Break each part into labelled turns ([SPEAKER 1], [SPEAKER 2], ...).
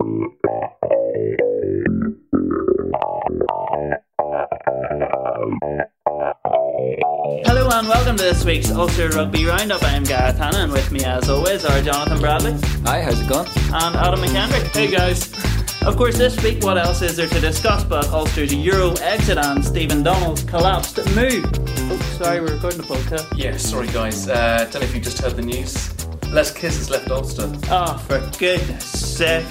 [SPEAKER 1] Hello and welcome to this week's Ulster Rugby Roundup. I'm Gareth Hanna and with me as always are Jonathan Bradley
[SPEAKER 2] Hi, how's it going?
[SPEAKER 1] and Adam McHenry. Hey guys. Of course, this week, what else is there to discuss but Ulster's Euro exit and Stephen Donald's collapsed move? Oh, sorry, we're recording the podcast.
[SPEAKER 3] Yeah, sorry guys. Uh, don't know if you just heard the news. Les Kiss has left Ulster.
[SPEAKER 1] Oh, for goodness sake.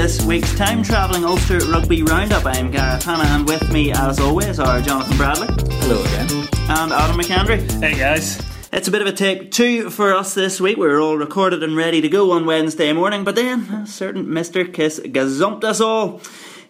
[SPEAKER 1] This week's time travelling Ulster Rugby Roundup. I'm Gareth Hanna and with me, as always, are Jonathan Bradley
[SPEAKER 2] Hello again.
[SPEAKER 1] and Adam McHenry.
[SPEAKER 4] Hey guys.
[SPEAKER 1] It's a bit of a take two for us this week. We were all recorded and ready to go on Wednesday morning, but then a certain Mr. Kiss gazumped us all.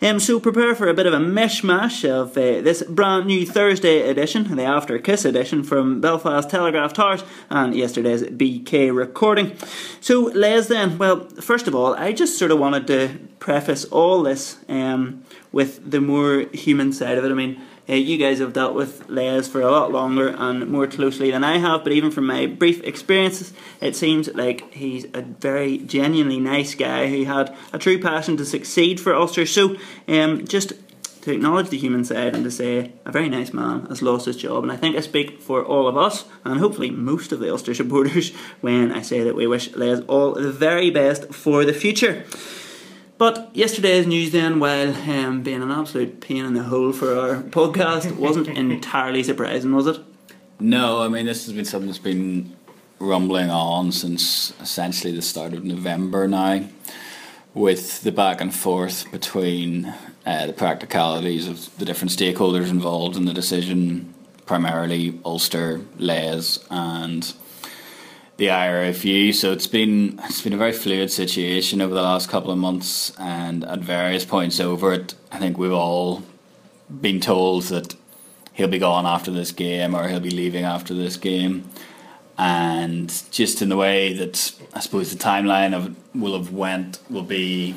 [SPEAKER 1] Um, so prepare for a bit of a mishmash of uh, this brand new Thursday edition, the After Kiss edition from Belfast Telegraph Towers, and yesterday's BK recording. So, Les, then, well, first of all, I just sort of wanted to preface all this um, with the more human side of it. I mean, uh, you guys have dealt with Les for a lot longer and more closely than I have, but even from my brief experiences, it seems like he's a very genuinely nice guy who had a true passion to succeed for Ulster. So, um, just to acknowledge the human side and to say a very nice man has lost his job, and I think I speak for all of us and hopefully most of the Ulster supporters when I say that we wish Les all the very best for the future. But yesterday's news, then, while um, being an absolute pain in the hole for our podcast, wasn't entirely surprising, was it?
[SPEAKER 2] No, I mean this has been something that's been rumbling on since essentially the start of November now, with the back and forth between uh, the practicalities of the different stakeholders involved in the decision, primarily Ulster, Les, and the IRFU. So it's been it's been a very fluid situation over the last couple of months, and at various points over it, I think we've all been told that he'll be gone after this game or he'll be leaving after this game. And just in the way that I suppose the timeline of will have went will be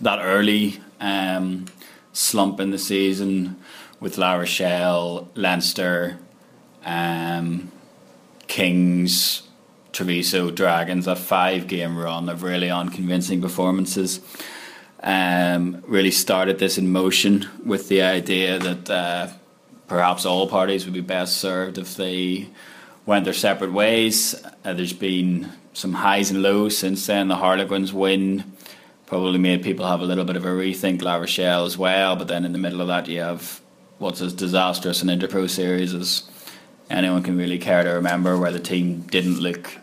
[SPEAKER 2] that early um, slump in the season with La Rochelle, Leinster, um, Kings, Treviso, Dragons, a five game run of really unconvincing performances. Um, really started this in motion with the idea that uh, perhaps all parties would be best served if they went their separate ways. Uh, there's been some highs and lows since then. The Harlequins win probably made people have a little bit of a rethink La Rochelle as well, but then in the middle of that you have what's as disastrous an Interpro series as anyone can really care to remember where the team didn't look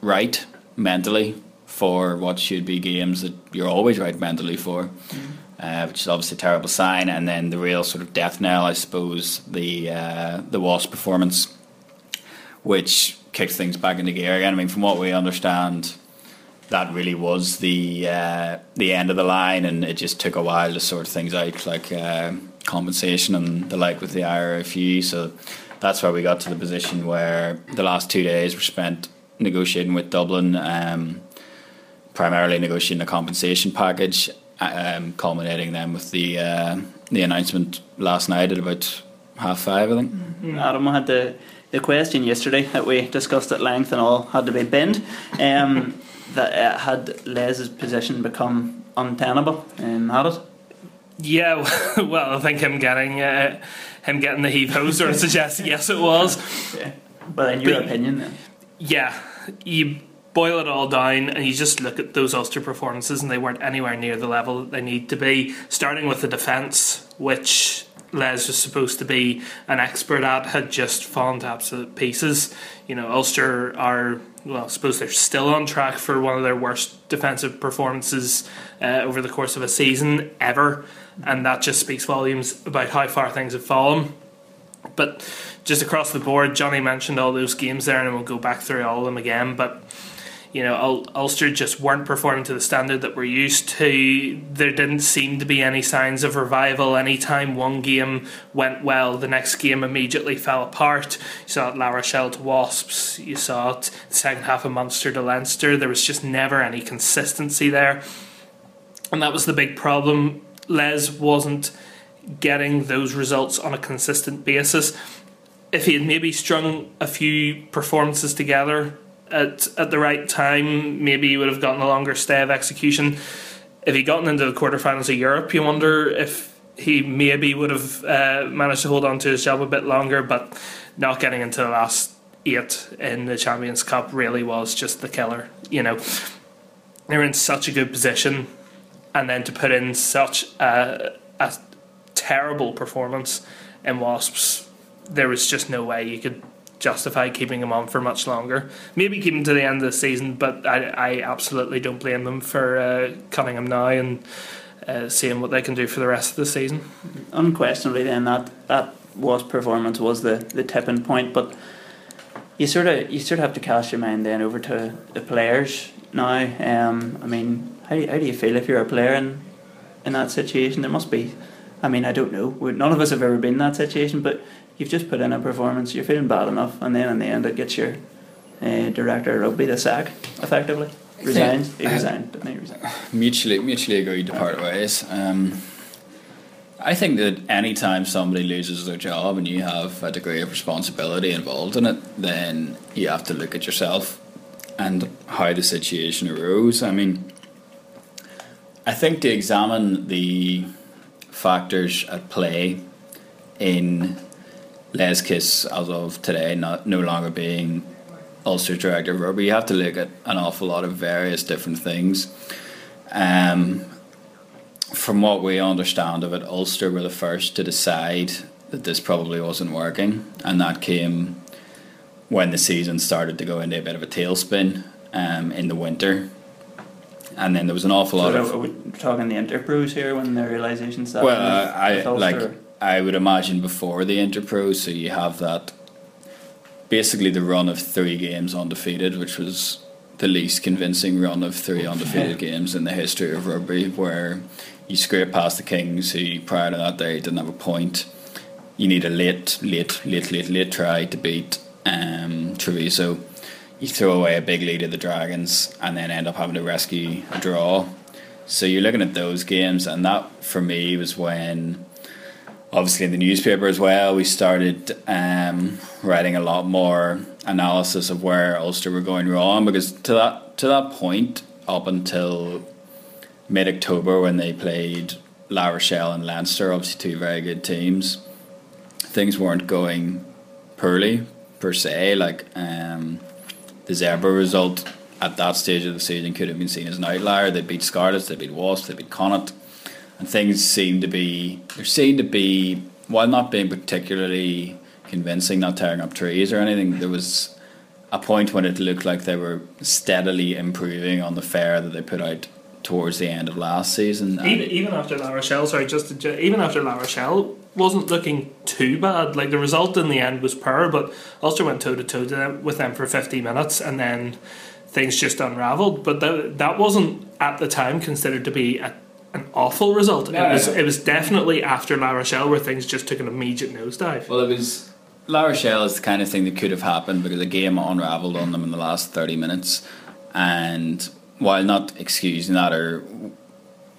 [SPEAKER 2] right mentally for what should be games that you're always right mentally for, uh, which is obviously a terrible sign. And then the real sort of death knell, I suppose, the uh, the Wasp performance, which kicks things back into gear again. I mean, from what we understand, that really was the uh, the end of the line, and it just took a while to sort things out, like uh, compensation and the like with the IRFU. So that's where we got to the position where the last two days were spent negotiating with Dublin, um, primarily negotiating a compensation package, um, culminating then with the uh, the announcement last night at about half five, I think.
[SPEAKER 1] Adam had the, the question yesterday that we discussed at length and all had to be binned. Um, that uh, had Les's position become untenable, um, had it?
[SPEAKER 4] Yeah, well, I think him getting uh, him getting the heave ho sort of suggests yes, it was.
[SPEAKER 1] Yeah. But in your
[SPEAKER 4] But-
[SPEAKER 1] opinion, then?
[SPEAKER 4] Yeah, you boil it all down and you just look at those Ulster performances, and they weren't anywhere near the level that they need to be. Starting with the defence, which Les was supposed to be an expert at, had just fallen to absolute pieces. You know, Ulster are well, I suppose they're still on track for one of their worst defensive performances uh, over the course of a season ever, and that just speaks volumes about how far things have fallen. But just across the board, Johnny mentioned all those games there, and we'll go back through all of them again. But you know, Ul- Ulster just weren't performing to the standard that we're used to. There didn't seem to be any signs of revival. Anytime one game went well, the next game immediately fell apart. You saw it La Rochelle to Wasps. You saw it the second half of Munster to Leinster. There was just never any consistency there, and that was the big problem. Les wasn't getting those results on a consistent basis. If he had maybe strung a few performances together at at the right time, maybe he would have gotten a longer stay of execution. If he'd gotten into the quarterfinals of Europe, you wonder if he maybe would have uh, managed to hold on to his job a bit longer, but not getting into the last eight in the Champions Cup really was just the killer. You know, they're in such a good position, and then to put in such a, a terrible performance in Wasps, there was just no way you could justify keeping him on for much longer. Maybe keep him to the end of the season, but I, I absolutely don't blame them for uh, cutting him now and uh, seeing what they can do for the rest of the season.
[SPEAKER 1] Unquestionably, then that that was performance was the the tipping point, but you sort of you sort of have to cast your mind then over to the players now. Um, I mean, how, how do you feel if you're a player in in that situation? There must be. I mean, I don't know. None of us have ever been in that situation, but you've just put in a performance. You're feeling bad enough, and then in the end, it gets your uh, director of rugby the sack effectively. Resigned. He resigned. Didn't he resign?
[SPEAKER 2] mutually mutually agreed to part ways. Um, I think that any time somebody loses their job and you have a degree of responsibility involved in it, then you have to look at yourself and how the situation arose. I mean, I think to examine the factors at play in Les Kiss as of today, not no longer being Ulster director of rugby, you have to look at an awful lot of various different things. Um, from what we understand of it, Ulster were the first to decide that this probably wasn't working, and that came when the season started to go into a bit of a tailspin um, in the winter. And then there was an awful lot
[SPEAKER 1] So
[SPEAKER 2] of
[SPEAKER 1] are we talking the interpros here when the realization started?
[SPEAKER 2] well, uh, I
[SPEAKER 1] Ulster?
[SPEAKER 2] like I would imagine before the Interpro, so you have that basically the run of three games undefeated, which was the least convincing run of three undefeated games in the history of rugby, where you scrape past the Kings, who prior to that day didn't have a point. You need a late, late, late, late, late try to beat um, Treviso. You throw away a big lead at the Dragons, and then end up having to rescue a draw. So you're looking at those games, and that for me was when, obviously in the newspaper as well, we started um, writing a lot more analysis of where Ulster were going wrong because to that to that point, up until mid October when they played La Rochelle and Leinster, obviously two very good teams, things weren't going poorly per se. Like um, the Zebre result at that stage of the season could have been seen as an outlier. They beat Scarlets, they beat Wasps, they beat Connacht, and things seemed to be there seemed to be while not being particularly convincing, not tearing up trees or anything. There was a point when it looked like they were steadily improving on the fare that they put out towards the end of last season.
[SPEAKER 4] Even, even after La Rochelle, sorry, just to, even after La Rochelle wasn't looking too bad. Like the result in the end was poor, but Ulster went toe to toe with them for fifty minutes, and then things just unravelled. But that that wasn't at the time considered to be a, an awful result.
[SPEAKER 2] No,
[SPEAKER 4] it was it was definitely after La Rochelle where things just took an immediate nosedive.
[SPEAKER 2] Well, it was La Rochelle is the kind of thing that could have happened because the game unravelled on them in the last thirty minutes, and while not excusing that or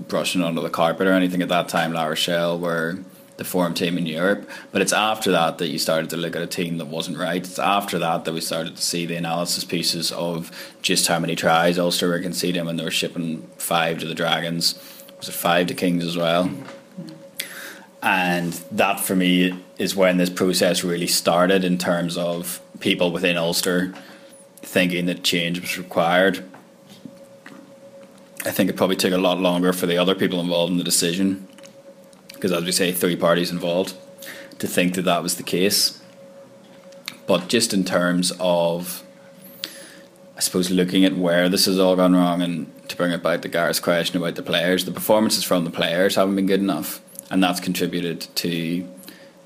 [SPEAKER 2] brushing under the carpet or anything, at that time La Rochelle were the form team in Europe. But it's after that that you started to look at a team that wasn't right. It's after that that we started to see the analysis pieces of just how many tries Ulster were conceding when they were shipping five to the Dragons. Was it five to Kings as well? And that for me is when this process really started in terms of people within Ulster thinking that change was required. I think it probably took a lot longer for the other people involved in the decision, because as we say, three parties involved, to think that that was the case. But just in terms of, I suppose, looking at where this has all gone wrong, and to bring it back to Gareth's question about the players, the performances from the players haven't been good enough, and that's contributed to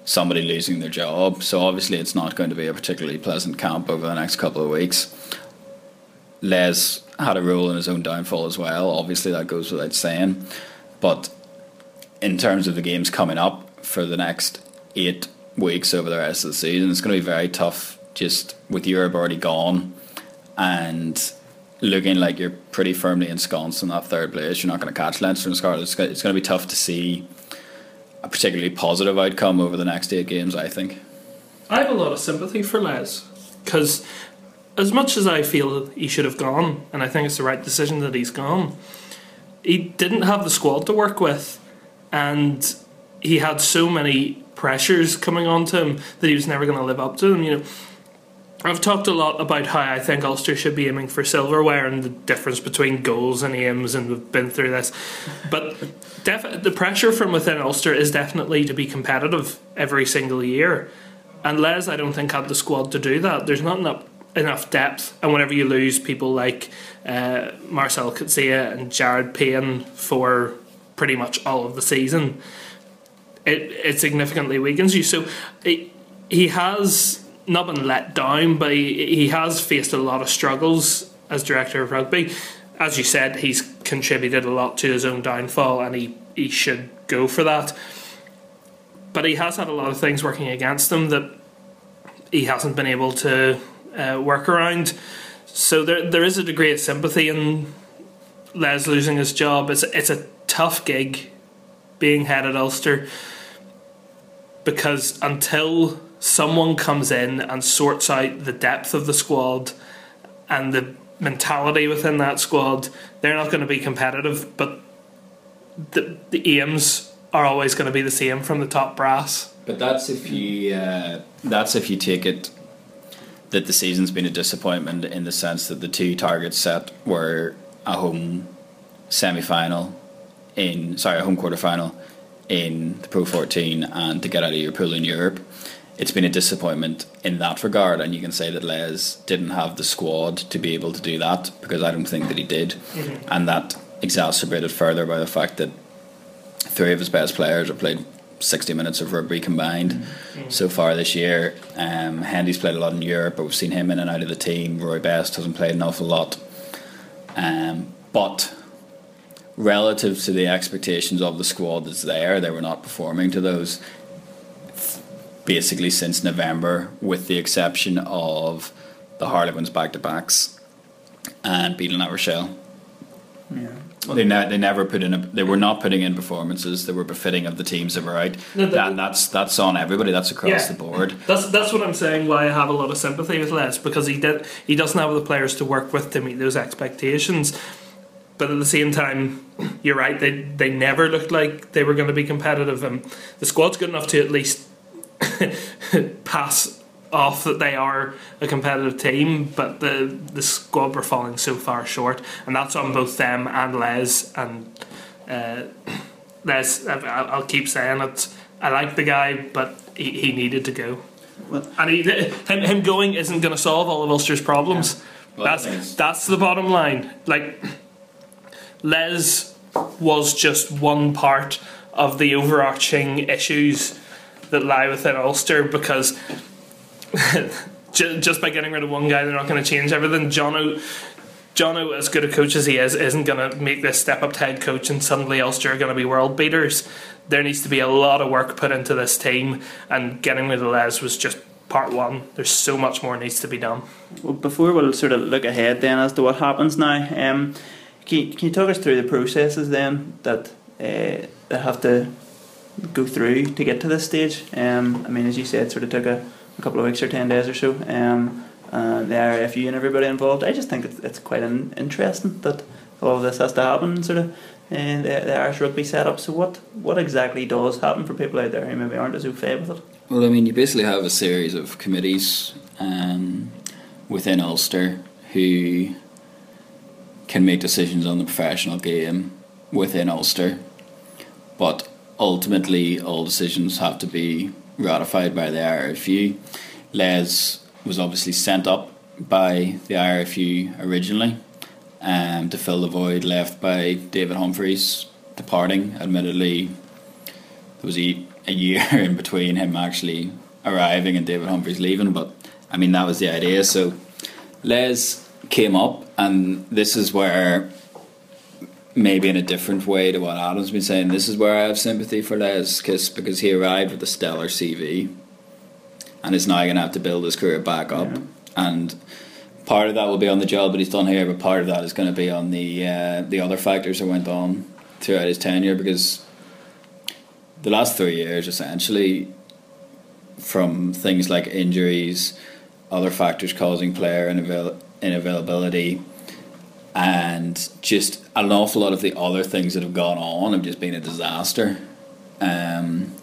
[SPEAKER 2] somebody losing their job. So obviously, it's not going to be a particularly pleasant camp over the next couple of weeks. Les had a role in his own downfall as well. Obviously, that goes without saying. But in terms of the games coming up for the next eight weeks over the rest of the season, it's going to be very tough. Just with Europe already gone and looking like you're pretty firmly ensconced in that third place, you're not going to catch Leinster and Scarlet. It's going to be tough to see a particularly positive outcome over the next eight games. I think.
[SPEAKER 4] I have a lot of sympathy for Les because, as much as I feel he should have gone, and I think it's the right decision that he's gone, he didn't have the squad to work with, and he had so many pressures coming onto him that he was never going to live up to them. You know, I've talked a lot about how I think Ulster should be aiming for silverware and the difference between goals and aims, and we've been through this. But def- the pressure from within Ulster is definitely to be competitive every single year. And Les, I don't think, had the squad to do that. There's not enough, enough depth. And whenever you lose people like uh, Marcel Coetzee and Jared Payne for pretty much all of the season, it, it significantly weakens you. So it, he has not been let down, but he, he has faced a lot of struggles as director of rugby. As you said, he's contributed a lot to his own downfall, and he, he should go for that. But he has had a lot of things working against him that he hasn't been able to uh, work around. So there there is a degree of sympathy in Les losing his job. It's it's a tough gig being head at Ulster because until someone comes in and sorts out the depth of the squad and the mentality within that squad, they're not going to be competitive. But the the aims are always going to be the same from the top brass.
[SPEAKER 2] But that's if you uh, that's if you take it that the season's been a disappointment in the sense that the two targets set were a home semi final in sorry a home quarter final in the Pro 14 and to get out of your pool in Europe. It's been a disappointment in that regard, and you can say that Les didn't have the squad to be able to do that because I don't think that he did, mm-hmm. and that exacerbated further by the fact that three of his best players have played 60 minutes of rugby combined mm-hmm. so far this year. Um, Hendy's played a lot in Europe, but we've seen him in and out of the team. Rory Best hasn't played an awful lot. Um, but relative to the expectations of the squad that's there, they were not performing to those basically since November, with the exception of the Harlequins back to backs and beating La Rochelle. Yeah. They, ne- they never put in a, they were not putting in performances that were befitting of the teams that were out. No, that, that's that's on everybody. That's across yeah, the board.
[SPEAKER 4] That's that's what I'm saying. Why I have a lot of sympathy with Les because he did he doesn't have the players to work with to meet those expectations. But at the same time, you're right. They they never looked like they were going to be competitive, and the squad's good enough to at least pass off that they are a competitive team, but the the squad were falling so far short, and that's on both them and Les. And uh, Les, I'll keep saying it. I like the guy, but he, he needed to go. Well, and he, him, him going isn't going to solve all of Ulster's problems. Yeah. Well, that's that's the bottom line. Like Les was just one part of the overarching issues that lie within Ulster because just by getting rid of one guy, they're not going to change everything. Jono, Jono, as good a coach as he is, isn't going to make this step up to head coach and suddenly Ulster are going to be world beaters. There needs to be a lot of work put into this team, and getting rid of Les was just part one. There's so much more needs to be done.
[SPEAKER 1] Well, before we'll sort of look ahead then as to what happens now, um, can, you, can you talk us through the processes then that uh, they have to go through to get to this stage. Um, I mean, as you said, it sort of took a, a couple of weeks or ten days or so. Um, uh, the RFU and everybody involved. I just think it's, it's quite an interesting that all of this has to happen, sort of, in the, the Irish rugby setup. So, what what exactly does happen for people out there who maybe aren't as au fait with it?
[SPEAKER 2] Well, I mean, you basically have a series of committees um, within Ulster who can make decisions on the professional game within Ulster, but ultimately all decisions have to be ratified by the IRFU. Les was obviously sent up by the IRFU originally um, to fill the void left by David Humphreys departing. Admittedly, there was a, a year in between him actually arriving and David Humphreys leaving, but I mean, that was the idea. So Les came up, and this is where maybe in a different way to what Adam's been saying, this is where I have sympathy for Les Kiss because he arrived with a stellar CV and is now going to have to build his career back up. Yeah. And part of that will be on the job that he's done here, but part of that is going to be on the uh, the other factors that went on throughout his tenure because the last three years, essentially, from things like injuries, other factors causing player inavail- inavailability, and just an awful lot of the other things that have gone on have just been a disaster. Um,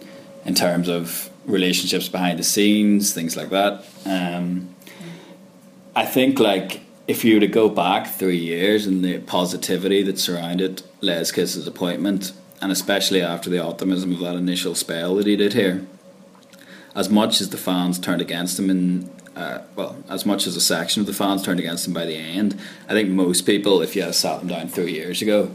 [SPEAKER 2] in terms of relationships behind the scenes, things like that. Um, I think like if you were to go back three years and the positivity that surrounded Les Kiss's appointment, and especially after the optimism of that initial spell that he did here, as much as the fans turned against him and uh, well, as much as a section of the fans turned against him by the end, I think most people, if you had sat them down three years ago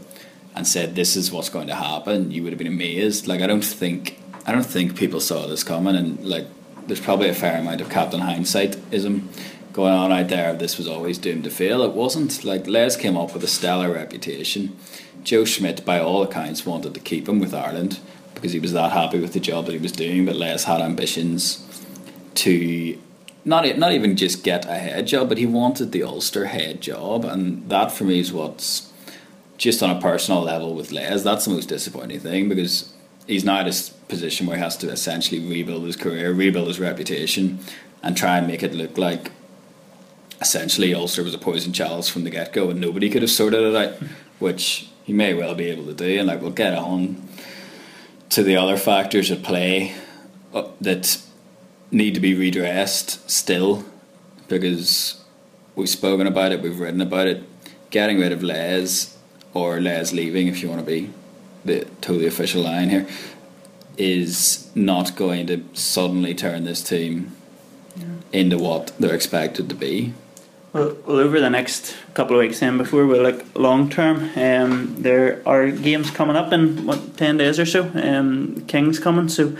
[SPEAKER 2] and said this is what's going to happen, you would have been amazed. Like I don't think I don't think people saw this coming, and like there's probably a fair amount of Captain Hindsight ism going on out there. This was always doomed to fail. It wasn't. Like Les came up with a stellar reputation. Joe Schmidt, by all accounts, wanted to keep him with Ireland because he was that happy with the job that he was doing. But Les had ambitions to not not even just get a head job, but he wanted the Ulster head job, and that for me is what's just on a personal level with Les. That's the most disappointing thing because he's now at a position where he has to essentially rebuild his career, rebuild his reputation, and try and make it look like essentially Ulster was a poison chalice from the get go, and nobody could have sorted it out, which he may well be able to do. And like we'll get on to the other factors at play uh, that need to be redressed still, because we've spoken about it, we've written about it. Getting rid of Les or Les leaving, if you want to be the totally official line here, is not going to suddenly turn this team yeah. into what they're expected to be.
[SPEAKER 1] Well, well, over the next couple of weeks, then before we look long term, um, there are games coming up in what ten days or so. Um, Kings coming. So,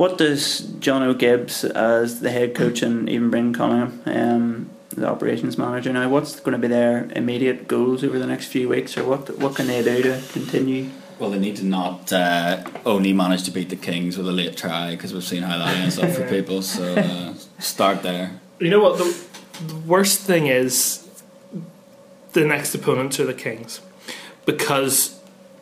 [SPEAKER 1] what does Jono Gibbes as the head coach and even Brendan Cunningham, um, the operations manager now, what's going to be their immediate goals over the next few weeks, or what what can they do to continue
[SPEAKER 2] well, they need to not uh, only manage to beat the Kings with a late try because we've seen how that ends up for people. So uh, start there.
[SPEAKER 4] You know what? The, the worst thing is the next opponents are the Kings because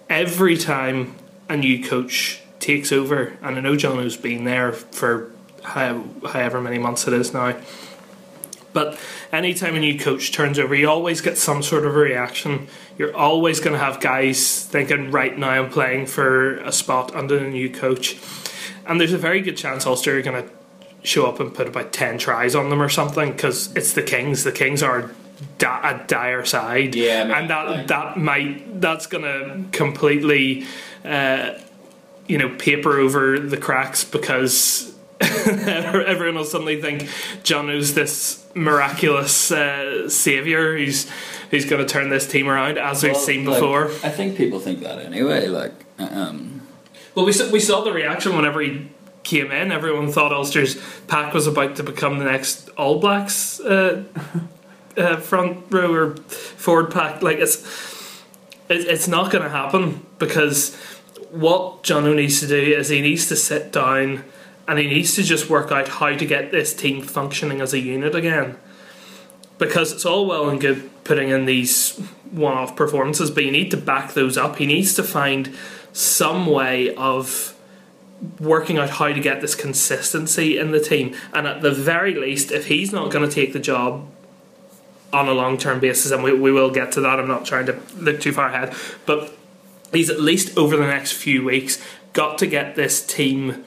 [SPEAKER 4] every time a new coach takes over, and I know John has been there for however many months it is now but anytime a new coach turns over, you always get some sort of a reaction. You're always going to have guys thinking, right now I'm playing for a spot under the new coach. And there's a very good chance Ulster are going to show up and put about 10 tries on them or something because it's the Kings. The Kings are a dire side.
[SPEAKER 2] Yeah,
[SPEAKER 4] and that, that might, that's going to completely, uh, you know, paper over the cracks because everyone will suddenly think John is this miraculous uh, savior who's who's going to turn this team around, as well, we've seen
[SPEAKER 2] like,
[SPEAKER 4] before.
[SPEAKER 2] I think people think that anyway. Like, um.
[SPEAKER 4] well, we saw, we saw the reaction whenever he came in. Everyone thought Ulster's pack was about to become the next All Blacks uh, uh, front row or forward pack. Like it's it's not going to happen because what Jono needs to do is he needs to sit down and he needs to just work out how to get this team functioning as a unit again. Because it's all well and good putting in these one off performances, but you need to back those up. He needs to find some way of working out how to get this consistency in the team. And at the very least, if he's not going to take the job on a long term basis, and we, we will get to that, I'm not trying to look too far ahead, but he's at least over the next few weeks got to get this team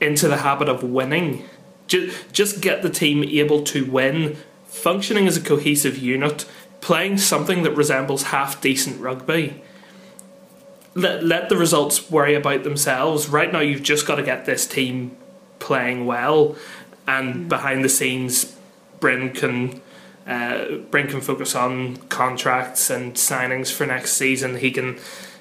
[SPEAKER 4] into the habit of winning. Just, just get the team able to win, functioning as a cohesive unit, playing something that resembles half decent rugby. Let, let the results worry about themselves. Right now, you've just got to get this team playing well, and behind the scenes, Bryn can. Uh, Bryn can focus on contracts and signings for next season. He can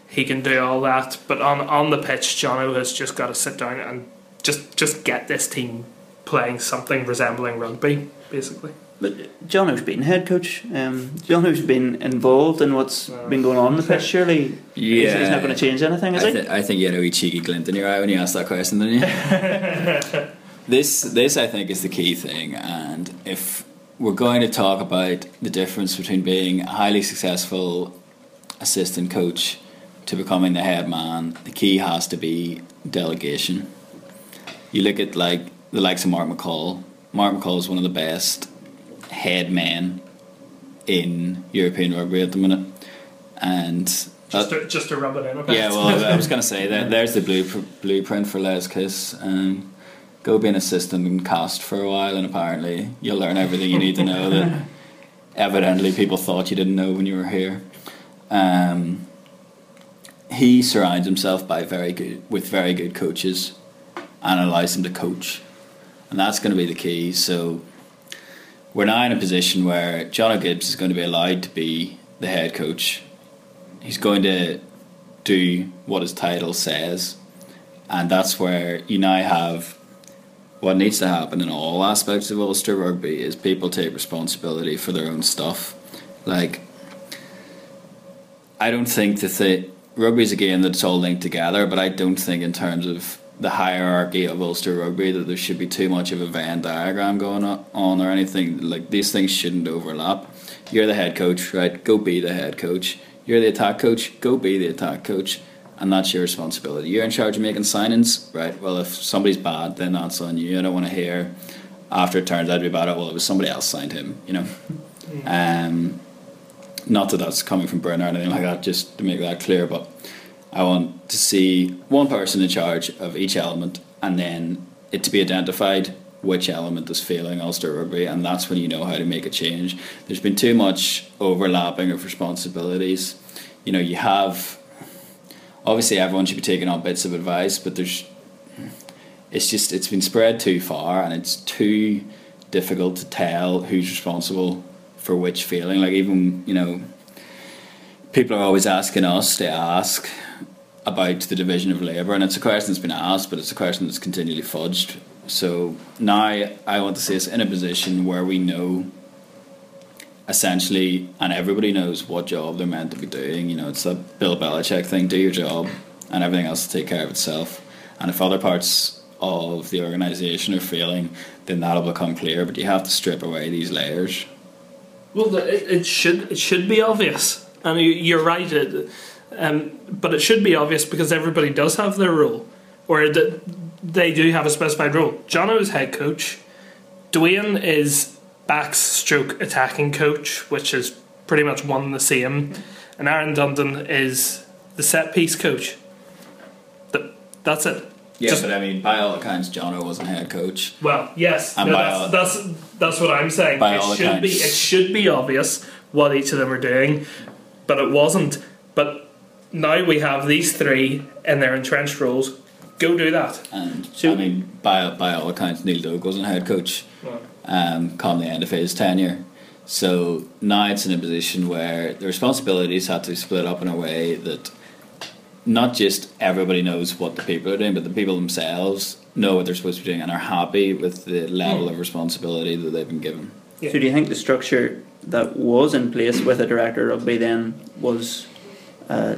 [SPEAKER 4] he can do all that. But on on the pitch, Jono has just got to sit down and just just get this team playing something resembling rugby, basically.
[SPEAKER 1] But John has been head coach. Um, John has been involved in what's uh, been going on in the pitch. Surely, yeah, he's, he's not going to change anything, is
[SPEAKER 2] I
[SPEAKER 1] th-
[SPEAKER 2] he? I think you had a wee cheeky glint in your eye when you asked that question, didn't you? this, this, I think, is the key thing. And if we're going to talk about the difference between being a highly successful assistant coach to becoming the head man, the key has to be delegation. You look at like the likes of Mark McCall. Mark McCall is one of the best head men in European rugby at the minute, and
[SPEAKER 4] Just to, just to rub it in a bit.
[SPEAKER 2] yeah, well, I was going to say that there's the blue, blueprint for Les Kiss. Um, go be an assistant and cast for a while, and apparently you'll learn everything you need to know that evidently people thought you didn't know when you were here. Um, he surrounds himself by very good with very good coaches, and allows them to coach, and that's going to be the key. So we're now in a position where Jono Gibbes is going to be allowed to be the head coach he's going to do what his title says, and that's where you now have what needs to happen in all aspects of Ulster rugby is people take responsibility for their own stuff. Like, I don't think that the rugby is a game that's all linked together, but I don't think in terms of the hierarchy of Ulster rugby that there should be too much of a Venn diagram going on or anything. Like these things shouldn't overlap. You're the head coach, right? Go be the head coach. You're the attack coach. Go be the attack coach, and that's your responsibility. You're in charge of making signings, right? Well, if somebody's bad, then that's on you. I don't want to hear after it turns out to be bad. Well, it was somebody else signed him. You know. Um, not that that's coming from Bryn or anything like that. Just to make that clear, but I want to see one person in charge of each element, and then it to be identified which element is failing Ulster rugby, and that's when you know how to make a change. There's been too much overlapping of responsibilities. You know, you have obviously everyone should be taking on bits of advice, but there's it's just it's been spread too far, and it's too difficult to tell who's responsible for which feeling. Like even you know, people are always asking us to ask about the division of labour, and it's a question that's been asked, but it's a question that's continually fudged so now I want to see us in a position where we know essentially, and everybody knows what job they're meant to be doing. You know, it's a Bill Belichick thing: do your job, and everything else will take care of itself. And if other parts of the organisation are failing, then that'll become clear. But you have to strip away these layers.
[SPEAKER 4] Well, it, it should it should be obvious, and you're right. It, um, but it should be obvious because everybody does have their role, or the, they do have a specified role. Jono is head coach. Dwayne is backs stroke attacking coach, which is pretty much one and the same. And Aaron Dundon is the set piece coach. That's it.
[SPEAKER 2] Yeah, Just, but I mean, by all accounts, Jono wasn't head coach.
[SPEAKER 4] Well, yes, no, that's, all, that's that's what I'm saying. By it all should accounts, be it should be obvious what each of them are doing, but it wasn't. But now we have these three in their entrenched roles go do that.
[SPEAKER 2] And so, I mean, by by all accounts, Neil Doak wasn't head coach um, come the end of his tenure. So now it's in a position where the responsibilities had to be split up in a way that not just everybody knows what the people are doing, but the people themselves know what they're supposed to be doing and are happy with the level of responsibility that they've been given.
[SPEAKER 1] Yeah. So do you think the structure that was in place with a director of rugby then was uh,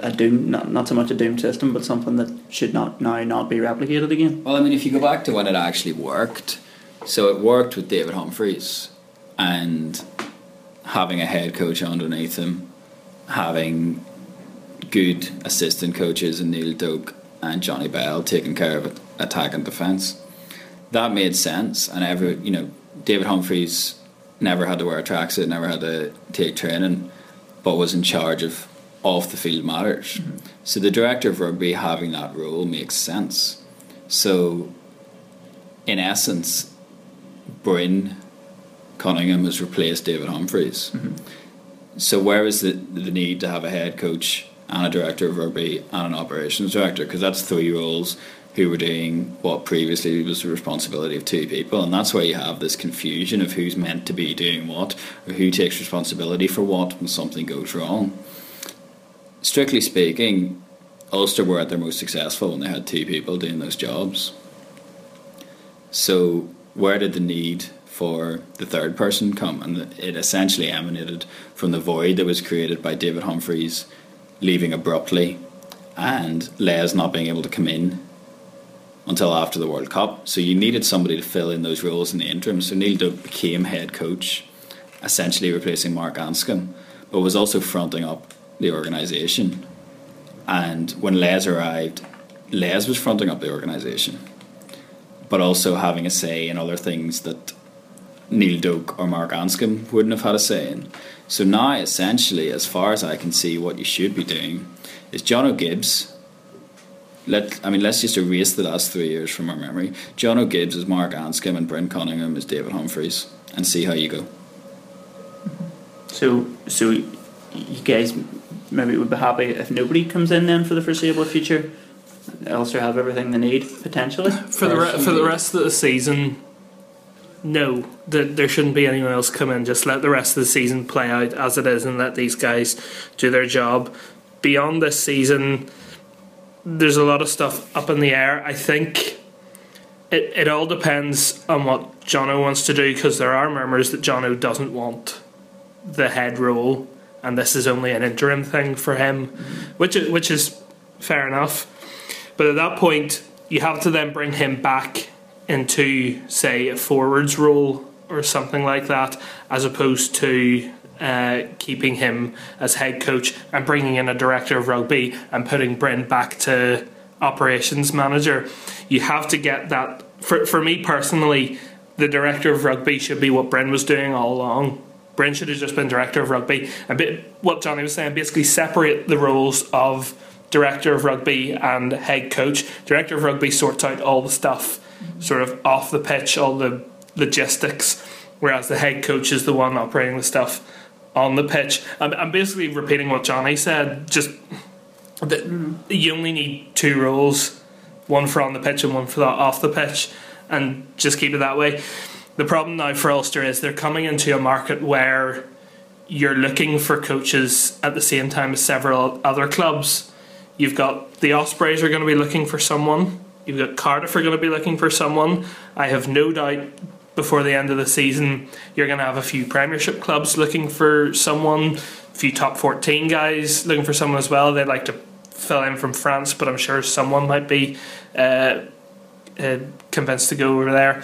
[SPEAKER 1] a doom not, not so much a doom system but something that should not now not be replicated again
[SPEAKER 2] well I mean if you go back to when it actually worked so it worked with David Humphreys and having a head coach underneath him having good assistant coaches in Neil Doak and Jonny Bell taking care of attack and defence that made sense and every you know David Humphreys never had to wear a tracksuit never had to take training but was in charge of off the field matters. Mm-hmm. So the director of rugby having that role makes sense. So, in essence, Bryn Cunningham has replaced David Humphreys. Mm-hmm. So where is the the need to have a head coach and a director of rugby and an operations director? Because that's three roles who were doing what previously was the responsibility of two people, and that's where you have this confusion of who's meant to be doing what or who takes responsibility for what when something goes wrong strictly speaking, Ulster were at their most successful when they had two people doing those jobs. So where did the need for the third person come? And it essentially emanated from the void that was created by David Humphreys leaving abruptly and Les not being able to come in until after the World Cup. So you needed somebody to fill in those roles in the interim. So Neil Doak became head coach, essentially replacing Mark Anscombe, but was also fronting up the organisation. And when Les arrived, Les was fronting up the organisation, but also having a say in other things that Neil Doak or Mark Anscombe wouldn't have had a say in. So now, essentially, as far as I can see, what you should be doing is Jono Gibbes. Let I mean, let's just erase the last three years from our memory. Jono Gibbes is Mark Anscombe and Bryn Cunningham is David Humphreys, and see how you go.
[SPEAKER 1] So, so you guys maybe would be happy if nobody comes in then for the foreseeable future. Ulster have everything they need potentially
[SPEAKER 4] For the re- for the rest of the season, no, th- there shouldn't be anyone else come in. Just let the rest of the season play out as it is, and let these guys do their job. Beyond this season, there's a lot of stuff up in the air. I think it it all depends on what Jono wants to do because there are murmurs that Jono doesn't want the head role, and this is only an interim thing for him, which which is fair enough. But at that point, you have to then bring him back into, say, a forwards role or something like that, as opposed to uh, keeping him as head coach and bringing in a director of rugby and putting Bryn back to operations manager. You have to get that. For, for me personally, the director of rugby should be what Bryn was doing all along. Bryn should have just been director of rugby. And bit, what Johnny was saying, basically separate the roles of director of rugby and head coach. Director of rugby sorts out all the stuff sort of off the pitch, all the logistics, whereas the head coach is the one operating the stuff on the pitch. I'm, I'm basically repeating what Johnny said, just that you only need two roles one for on the pitch and one for off the pitch, and just keep it that way. The problem now for Ulster is they're coming into a market where you're looking for coaches at the same time as several other clubs. You've got the Ospreys are going to be looking for someone. You've got Cardiff are going to be looking for someone. I have no doubt before the end of the season you're going to have a few Premiership clubs looking for someone, a few top 14 guys looking for someone as well. They'd like to fill in from France, but I'm sure someone might be uh, uh, convinced to go over there.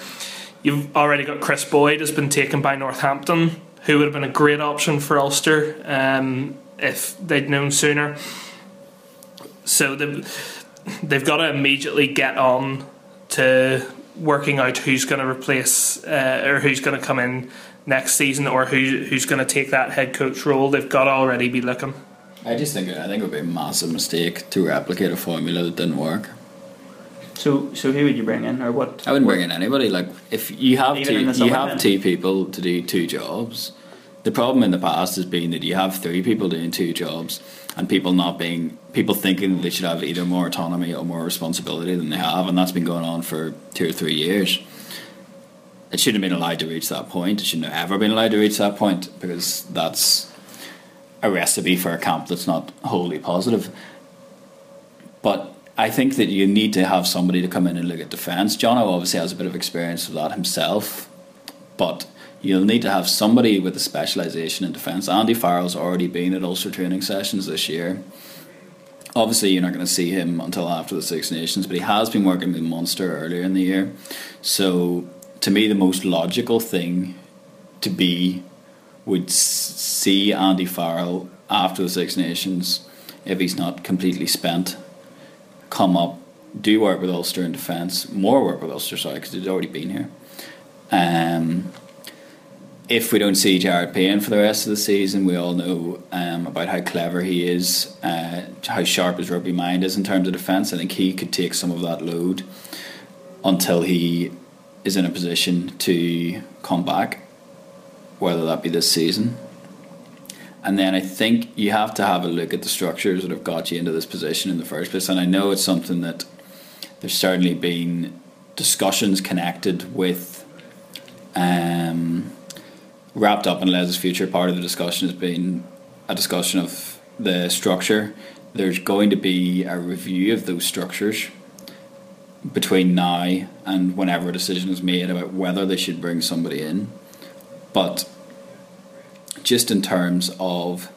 [SPEAKER 4] You've already got Chris Boyd has been taken by Northampton, who would have been a great option for Ulster um, if they'd known sooner. So they've, they've got to immediately get on to working out who's going to replace uh, or who's going to come in next season or who who's going to take that head coach role. They've got to already be looking.
[SPEAKER 2] I just think I think it would be a massive mistake to replicate a formula that didn't work.
[SPEAKER 1] So, so who would you bring in, or what?
[SPEAKER 2] I wouldn't bring in anybody. Like if you have
[SPEAKER 1] Even
[SPEAKER 2] two, you have
[SPEAKER 1] then?
[SPEAKER 2] two people to do two jobs. The problem in the past has been that you have three people doing two jobs, and people not being people thinking they should have either more autonomy or more responsibility than they have, and that's been going on for two or three years. It shouldn't have been allowed to reach that point. It shouldn't have ever been allowed to reach that point because that's a recipe for a camp that's not wholly positive. But I think that you need to have somebody to come in and look at defence. Jono obviously has a bit of experience with that himself, but you'll need to have somebody with a specialisation in defence. Andy Farrell's already been at Ulster training sessions this year. Obviously, you're not going to see him until after the Six Nations, but he has been working with Munster earlier in the year. So, to me, the most logical thing to be would see Andy Farrell after the Six Nations, if he's not completely spent, come up, do work with Ulster in defence, more work with Ulster, sorry, because he's already been here. Um, if we don't see Jared Payne for the rest of the season, we all know um, about how clever he is, uh, how sharp his rugby mind is in terms of defence. I think he could take some of that load until he is in a position to come back, whether that be this season. And then I think you have to have a look at the structures that have got you into this position in the first place. And I know it's something that there's certainly been discussions connected with um, wrapped up in Les's future. Part of the discussion has been a discussion of the structure. There's going to be a review of those structures between now and whenever a decision is made about whether they should bring somebody in. But just in terms of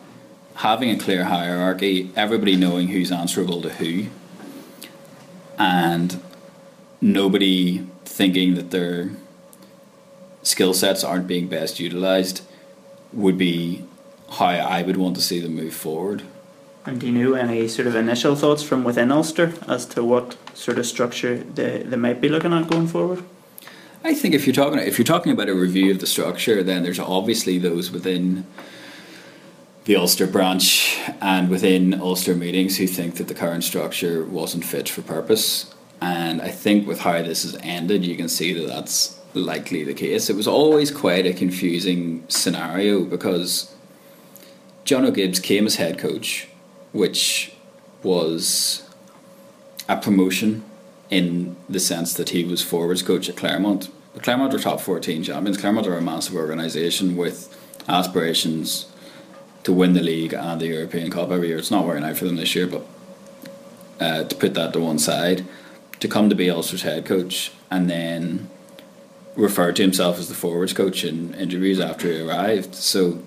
[SPEAKER 2] having a clear hierarchy, everybody knowing who's answerable to who, and nobody thinking that their skill sets aren't being best utilized would be how I would want to see them move forward.
[SPEAKER 1] And do you know any sort of initial thoughts from within Ulster as to what sort of structure they, they might be looking at going forward?
[SPEAKER 2] I think if you're talking if you're talking about a review of the structure, then there's obviously those within the Ulster branch and within Ulster meetings who think that the current structure wasn't fit for purpose. And I think with how this has ended, you can see that that's likely the case. It was always quite a confusing scenario because Jono Gibbes came as head coach, which was a promotion in the sense that he was forwards coach at Clermont. But Clermont are top 14 champions. Clermont are a massive organisation with aspirations to win the league and the European Cup every year. It's not working out for them this year, but uh, to put that to one side, to come to be Ulster's head coach and then refer to himself as the forwards coach in interviews after he arrived. So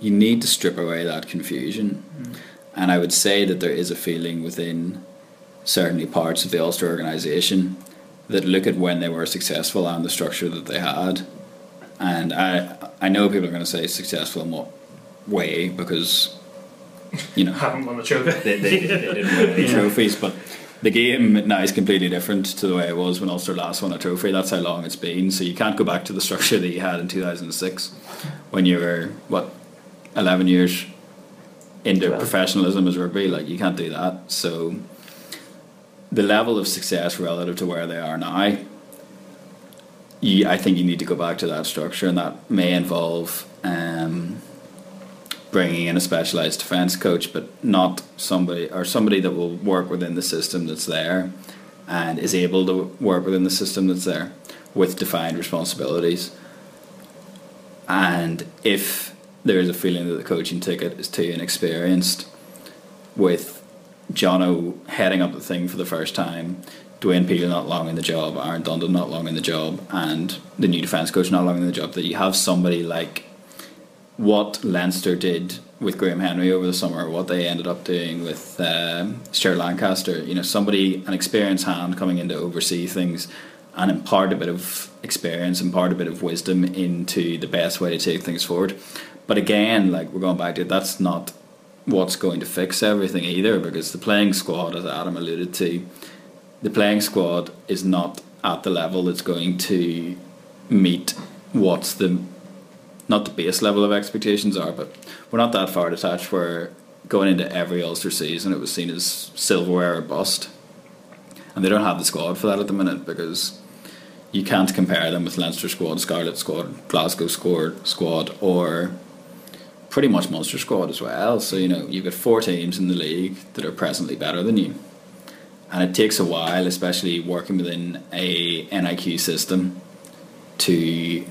[SPEAKER 2] you need to strip away that confusion. Mm. And I would say that there is a feeling within certainly parts of the Ulster organisation that look at when they were successful and the structure that they had. And I I know people are going to say successful in what way because you know
[SPEAKER 4] haven't won the trophy.
[SPEAKER 2] They, they, they didn't win any trophies, but the game now is completely different to the way it was when Ulster last won a trophy. That's how long it's been. So you can't go back to the structure that you had in 2006 when you were what 11 years into professionalism as rugby. Like you can't do that. So the level of success relative to where they are now, you, I think you need to go back to that structure, and that may involve um, bringing in a specialised defence coach, but not somebody or somebody that will work within the system that's there and is able to work within the system that's there with defined responsibilities. And if there is a feeling that the coaching ticket is too inexperienced, with Jono heading up the thing for the first time, Dwayne Peel not long in the job, Aaron Dundon not long in the job, and the new defence coach not long in the job, that you have somebody like what Leinster did with Graham Henry over the summer, what they ended up doing with uh, Stuart Lancaster, you know, somebody, an experienced hand coming in to oversee things and impart a bit of experience, impart a bit of wisdom into the best way to take things forward. But again, like we're going back to that's not what's going to fix everything either because the playing squad, as Adam alluded to, the playing squad is not at the level that's going to meet what's the not the base level of expectations are, but we're not that far detached where going into every Ulster season it was seen as silverware or bust. And they don't have the squad for that at the minute because you can't compare them with Leinster squad, Scarlet squad, Glasgow squad, squad, or pretty much Munster squad as well. So you know you've got four teams in the league that are presently better than you, and it takes a while, especially working within a NIQ system, to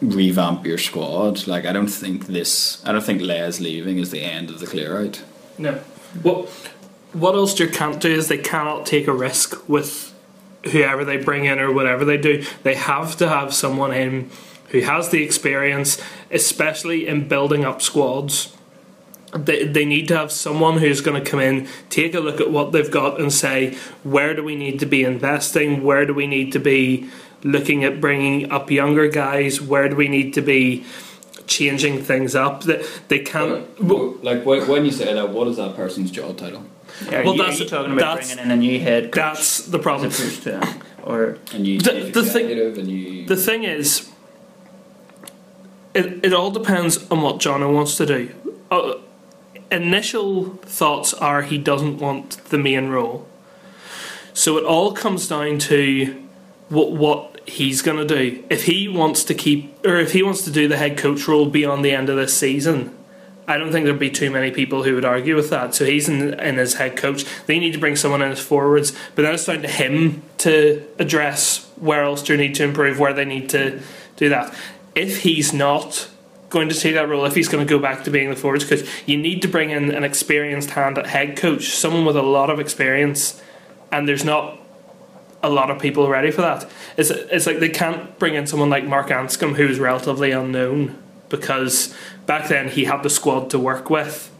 [SPEAKER 2] revamp your squad. Like I don't think this, I don't think Les leaving is the end of the clear out.
[SPEAKER 4] No. What what Ulster can't do is they cannot take a risk with whoever they bring in or whatever they do. They have to have someone in who has the experience, especially in building up squads. They, they need to have someone who's going to come in, take a look at what they've got, and say, where do we need to be investing? Where do we need to be looking at bringing up younger guys? Where do we need to be changing things up? That they can't.
[SPEAKER 2] Well, like when you say that, what is that person's job title?
[SPEAKER 1] Yeah, well, you, that's talking about bringing in a new head.
[SPEAKER 4] Coach that's the problem.
[SPEAKER 1] To, or
[SPEAKER 2] a new the, the thing. New...
[SPEAKER 4] The thing is, it, it all depends on what Jono wants to do. Uh, initial thoughts are he doesn't want the main role. So it all comes down to what what he's going to do. If he wants to keep, or if he wants to do the head coach role beyond the end of this season, I don't think there'd be too many people who would argue with that. So he's in, in his head coach. They need to bring someone in as forwards, but then it's down to him to address where Ulster need to improve, where they need to do that if he's not going to take that role, if he's going to go back to being the forwards coach, you need to bring in an experienced hand at head coach, someone with a lot of experience, and there's not a lot of people ready for that. It's it's like they can't bring in someone like Mark Anscombe who's relatively unknown because back then he had the squad to work with,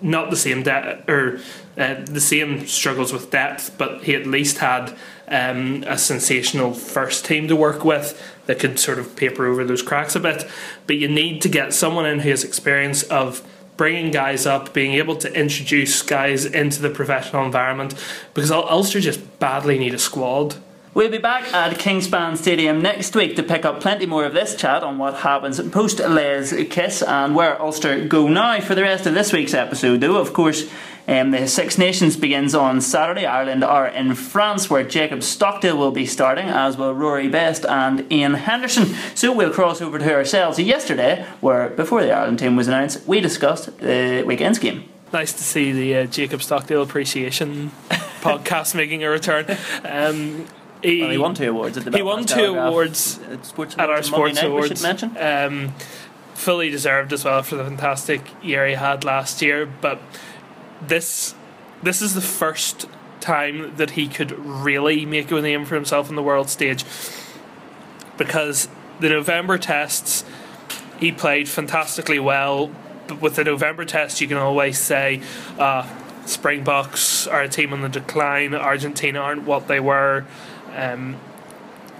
[SPEAKER 4] not the same depth or uh, the same struggles with depth, but he at least had um, a sensational first team to work with that could sort of paper over those cracks a bit. But you need to get someone in who has experience of bringing guys up, being able to introduce guys into the professional environment, because Ul- Ulster just badly need a squad.
[SPEAKER 1] We'll be back at Kingspan Stadium next week to pick up plenty more of this chat on what happens post Les Kiss and where Ulster go now. For the rest of this week's episode, though, of course, um, the Six Nations begins on Saturday. Ireland are in France, where Jacob Stockdale will be starting, as will Rory Best and Ian Henderson. So we'll cross over to ourselves yesterday, where before the Ireland team was announced, we discussed the weekend's game.
[SPEAKER 4] Nice to see the uh, Jacob Stockdale Appreciation podcast making a return. Um, he,
[SPEAKER 1] Well, he won two awards at the
[SPEAKER 4] He won two
[SPEAKER 1] Telegraph,
[SPEAKER 4] awards
[SPEAKER 1] sports
[SPEAKER 4] at our
[SPEAKER 1] Awards
[SPEAKER 4] sports
[SPEAKER 1] night, we should mention.
[SPEAKER 4] Um, fully deserved as well for the fantastic year he had last year. But this this is the first time that he could really make a name for himself on the world stage because the November tests he played fantastically well. But with the November test, you can always say. Uh, Springboks are a team on the decline. Argentina aren't what they were. Um,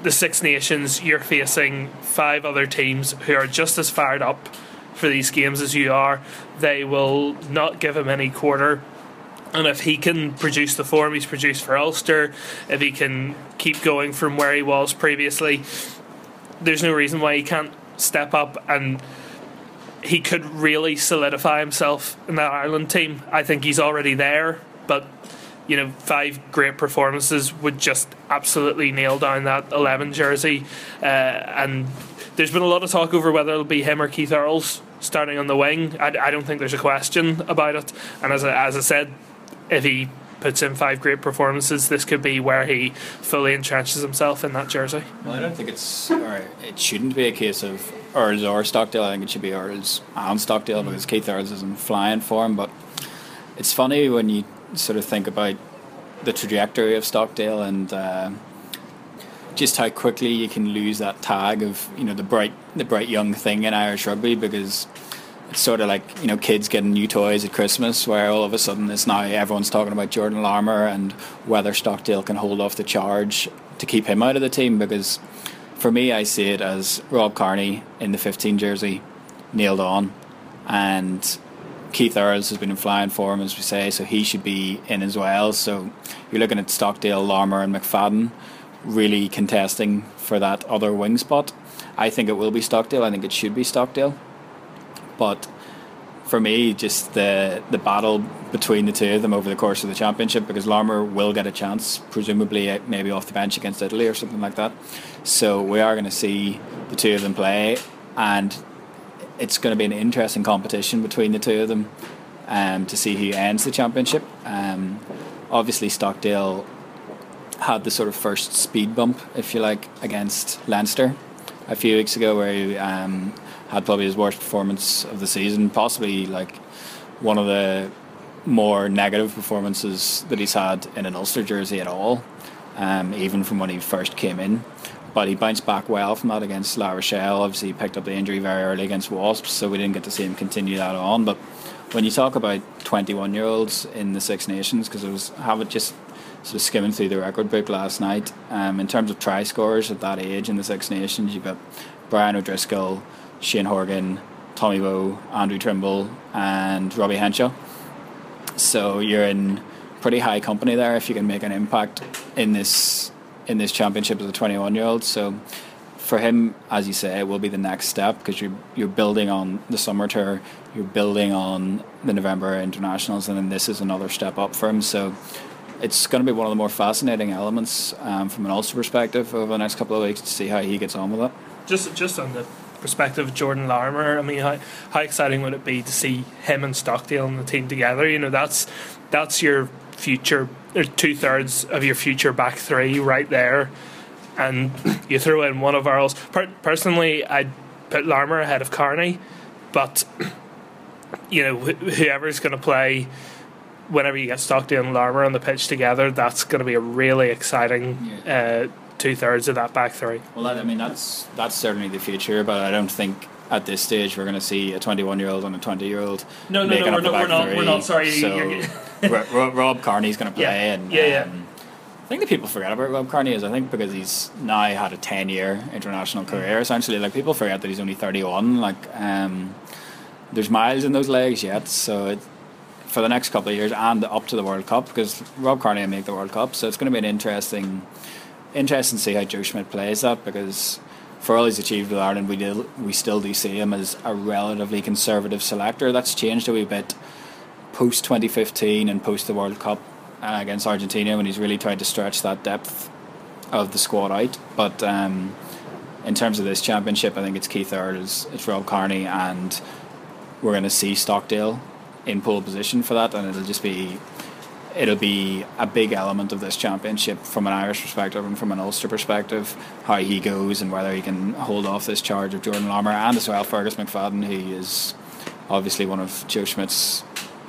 [SPEAKER 4] the Six Nations, you're facing five other teams who are just as fired up for these games as you are. They will not give him any quarter. And if he can produce the form he's produced for Ulster, if he can keep going from where he was previously, there's no reason why he can't step up and he could really solidify himself in that Ireland team. I think he's already there, but you know, five great performances would just absolutely nail down that 11 jersey. Uh, and there's been a lot of talk over whether it'll be him or Keith Earls starting on the wing. I, I don't think there's a question about it. And as I, as I said, if he puts in five great performances, this could be where he fully entrenches himself in that jersey.
[SPEAKER 2] Well, I don't think it's, or it shouldn't be a case of Earls or Stockdale. I think it should be Earls and Stockdale because Keith Earls isn't flying for him. But it's funny when you sort of think about the trajectory of Stockdale and uh, just how quickly you can lose that tag of you know the bright the bright young thing in Irish rugby because it's sort of like you know kids getting new toys at Christmas where all of a sudden it's now everyone's talking about Jordan Larmour and whether Stockdale can hold off the charge to keep him out of the team because for me I see it as Rob Kearney in the 15 jersey nailed on and Keith Earls has been in flying form, as we say, so he should be in as well. So you're looking at Stockdale, Larmour, and McFadden really contesting for that other wing spot. I think it will be Stockdale. I think it should be Stockdale. But for me, just the the battle between the two of them over the course of the championship, because Larmour will get a chance, presumably uh, maybe off the bench against Italy or something like that. So we are going to see the two of them play, and it's going to be an interesting competition between the two of them um, to see who ends the championship. Um, obviously, Stockdale had the sort of first speed bump, if you like, against Leinster a few weeks ago, where he um, had probably his worst performance of the season, possibly like one of the more negative performances that he's had in an Ulster jersey at all, um, even from when he first came in but he bounced back well from that against La Rochelle. Obviously, he picked up the injury very early against Wasps, so we didn't get to see him continue that on. But when you talk about 21 year olds in the Six Nations, because I was have it just sort of skimming through the record book last night, um, in terms of try scorers at that age in the Six Nations, you've got Brian O'Driscoll, Shane Horgan, Tommy Bowe, Andrew Trimble, and Robbie Henshaw. So you're in pretty high company there if you can make an impact in this in this championship as a 21 year old. So for him, as you say, it will be the next step because you're you're building on the summer tour, you're building on the November internationals, and then this is another step up for him. So it's going to be one of the more fascinating elements um, from an Ulster perspective over the next couple of weeks to see how he gets on with it.
[SPEAKER 4] Just just on the perspective of Jordan Larmour, I mean, how, how exciting would it be to see him and Stockdale and the team together? You know, that's that's your future, two thirds of your future back three right there, and you throw in one of Earls. Per- personally, I'd put Larmour ahead of Kearney, but you know, wh- whoever's going to play. Whenever you get Stockdale and Larmour on the pitch together, that's going to be a really exciting uh, two thirds of that back three.
[SPEAKER 2] Well, that, I mean that's that's certainly the future, but I don't think at this stage we're going to see a 21 year old and a 20 year old.
[SPEAKER 4] No, no, no, we're not- we're not- we're not, sorry,
[SPEAKER 2] So
[SPEAKER 4] you're-
[SPEAKER 2] Ro- Ro- Rob Kearney's going to play,
[SPEAKER 4] Yeah,
[SPEAKER 2] and
[SPEAKER 4] yeah, yeah.
[SPEAKER 2] um, think that people forget about Rob Kearney is I think because he's now had a 10 year international career essentially. Like people forget that he's only 31. Like um, there's miles in those legs yet. So it, for the next couple of years and up to the World Cup, because Rob Kearney will make the World Cup, so it's going to be an interesting, interesting to see how Joe Schmidt plays that because for all he's achieved with Ireland, we do, we still do see him as a relatively conservative selector. That's changed a wee bit post 2015 and post the World Cup uh, against Argentina when he's really tried to stretch that depth of the squad out. But um, in terms of this championship, I think it's Keith Earl, it's, it's Rob Kearney, and we're going to see Stockdale in pole position for that, and it'll just be it'll be a big element of this championship from an Irish perspective and from an Ulster perspective, how he goes and whether he can hold off this charge of Jordan Larmour and as well Fergus McFadden, who is obviously one of Joe Schmidt's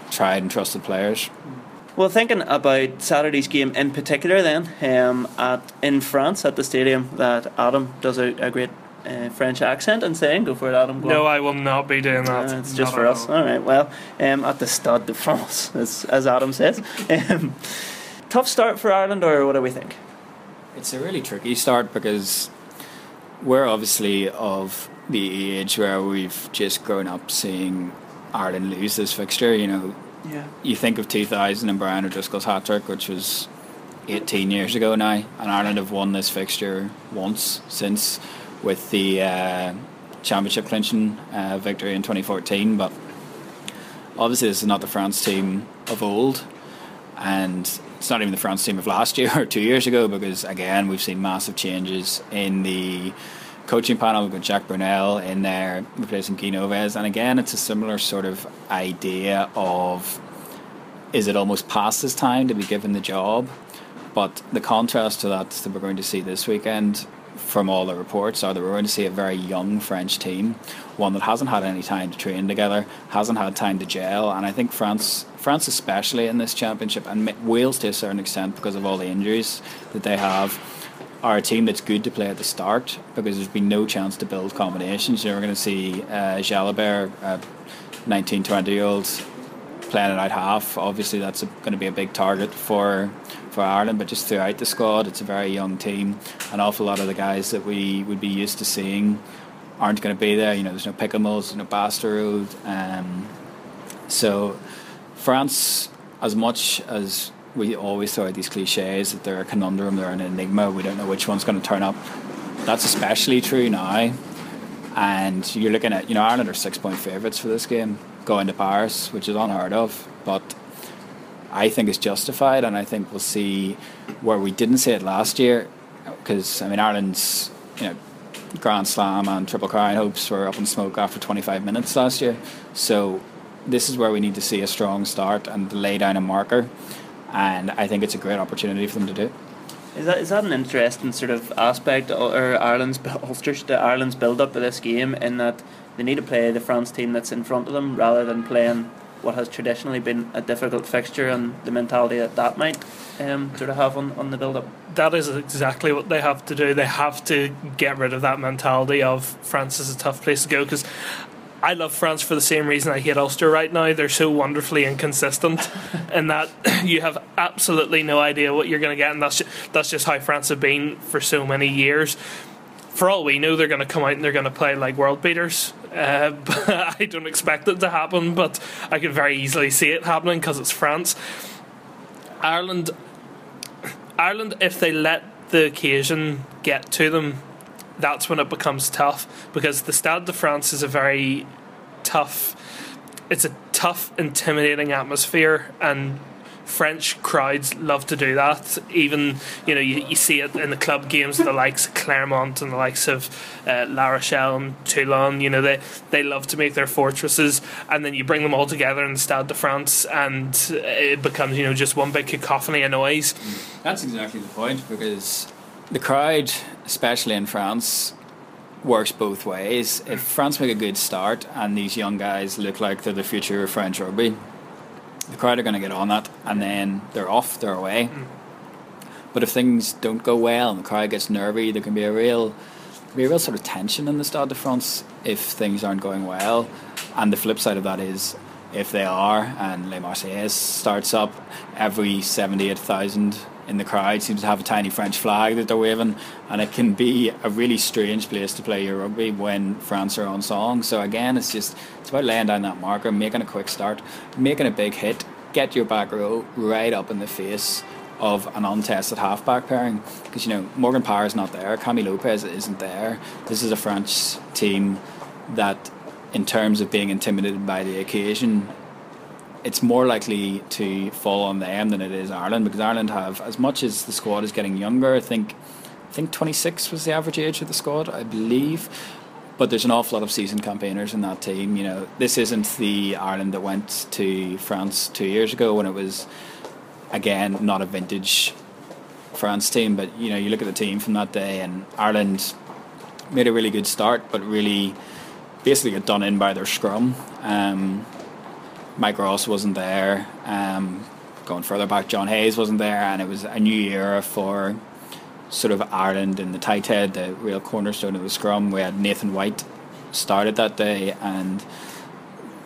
[SPEAKER 2] tried and trusted players.
[SPEAKER 1] Well, thinking about Saturday's game in particular, then um, at in France at the stadium, that Adam does a, a great uh, French accent and saying, "Go for it, Adam." Go
[SPEAKER 4] No,
[SPEAKER 1] on.
[SPEAKER 4] I will not be doing that.
[SPEAKER 1] Uh, it's just
[SPEAKER 4] Not
[SPEAKER 1] for
[SPEAKER 4] at
[SPEAKER 1] us.
[SPEAKER 4] all.
[SPEAKER 1] All right. Well, um, at the Stade de France, as, as Adam says. Um, tough start for Ireland, or what do we think?
[SPEAKER 2] It's a really tricky start because we're obviously of the age where we've just grown up seeing Ireland lose this fixture. You know,
[SPEAKER 1] Yeah.
[SPEAKER 2] you think of 2000 and Brian O'Driscoll's hat trick, which was 18 years ago now, and Ireland have won this fixture once since with the uh, championship clinching uh, victory in 2014. But obviously, this is not the France team of old, and it's not even the France team of last year or two years ago because again we've seen massive changes in the coaching panel. We've got Jacques Brunel in there replacing Guy Noves, and again it's a similar sort of idea of is it almost past his time to be given the job? But the contrast to that that we're going to see this weekend from all the reports are that we're going to see a very young French team, one that hasn't had any time to train together, hasn't had time to gel, and I think France, France especially in this championship, and Wales to a certain extent because of all the injuries that they have, are a team that's good to play at the start because there's been no chance to build combinations. You know, we're going to see uh, Jalibert, uh, 19, 20 year olds playing it out half. Obviously, that's a, going to be a big target for for Ireland. But just throughout the squad, it's a very young team. An awful lot of the guys that we would be used to seeing aren't going to be there. You know, there's no Picamoles, there's no Bastareaud. Um, so France, as much as we always throw out these cliches that they're a conundrum, they're an enigma, we don't know which one's going to turn up. That's especially true now. And you're looking at, you know, Ireland are six point favourites for this game going to Paris, which is unheard of. But I think it's justified, and I think we'll see where we didn't see it last year. Because, I mean, Ireland's, you know, Grand Slam and Triple Crown hopes were up in smoke after 25 minutes last year. So this is where we need to see a strong start and lay down a marker. And I think it's a great opportunity for them to do Is that
[SPEAKER 1] is that is that an interesting sort of aspect or or Ireland's Ulster's to Ireland's build up of this game in that they need to play the France team that's in front of them rather than playing what has traditionally been a difficult fixture and the mentality that that might um, sort of have on, on the build up.
[SPEAKER 4] That is exactly what they have to do. They have to get rid of that mentality of France is a tough place to go because I love France for the same reason I hate Ulster right now. They're so wonderfully inconsistent in that you have absolutely no idea what you're going to get, and that's ju- that's just how France have been for so many years. For all we know, they're going to come out and they're going to play like world beaters. Uh, but I don't expect it to happen, but I could very easily see it happening because it's France. Ireland, Ireland, if they let the occasion get to them, that's when it becomes tough because the Stade de France is a very tough. It's a tough, intimidating atmosphere, and French crowds love to do that. Even you know you, you see it in the club games, the likes of Clermont and the likes of uh, La Rochelle and Toulon. You know they they love to make their fortresses, and then you bring them all together in the Stade de France, and it becomes you know just one big cacophony of noise.
[SPEAKER 2] That's exactly the point because the crowd, especially in France, works both ways. If France make a good start and these young guys look like they're the future of French rugby, the crowd are going to get on that and then they're off, they're away. Mm. But if things don't go well and the crowd gets nervy, there can be a real be a real sort of tension in the Stade de France if things aren't going well. And the flip side of that is if they are and Les Marseillais starts up, every 78,000 in the crowd seems to have a tiny French flag that they're waving, and it can be a really strange place to play your rugby when France are on song. So again, it's just it's about laying down that marker, making a quick start, making a big hit, get your back row right up in the face of an untested halfback pairing because you know Morgan Parra is not there, Camille Lopez isn't there. This is a French team that, in terms of being intimidated by the occasion, it's more likely to fall on them than it is Ireland because Ireland have as much as the squad is getting younger. I think I think 26 was the average age of the squad, I believe. But there's an awful lot of seasoned campaigners in that team. You know, this isn't the Ireland that went to France two years ago when it was again not a vintage France team. But you know, you look at the team from that day, and Ireland made a really good start, but really basically got done in by their scrum. Um, Mike Ross wasn't there. Um, going further back, John Hayes wasn't there, and it was a new era for sort of Ireland and the tight head, the real cornerstone of the scrum. We had Nathan White started that day, and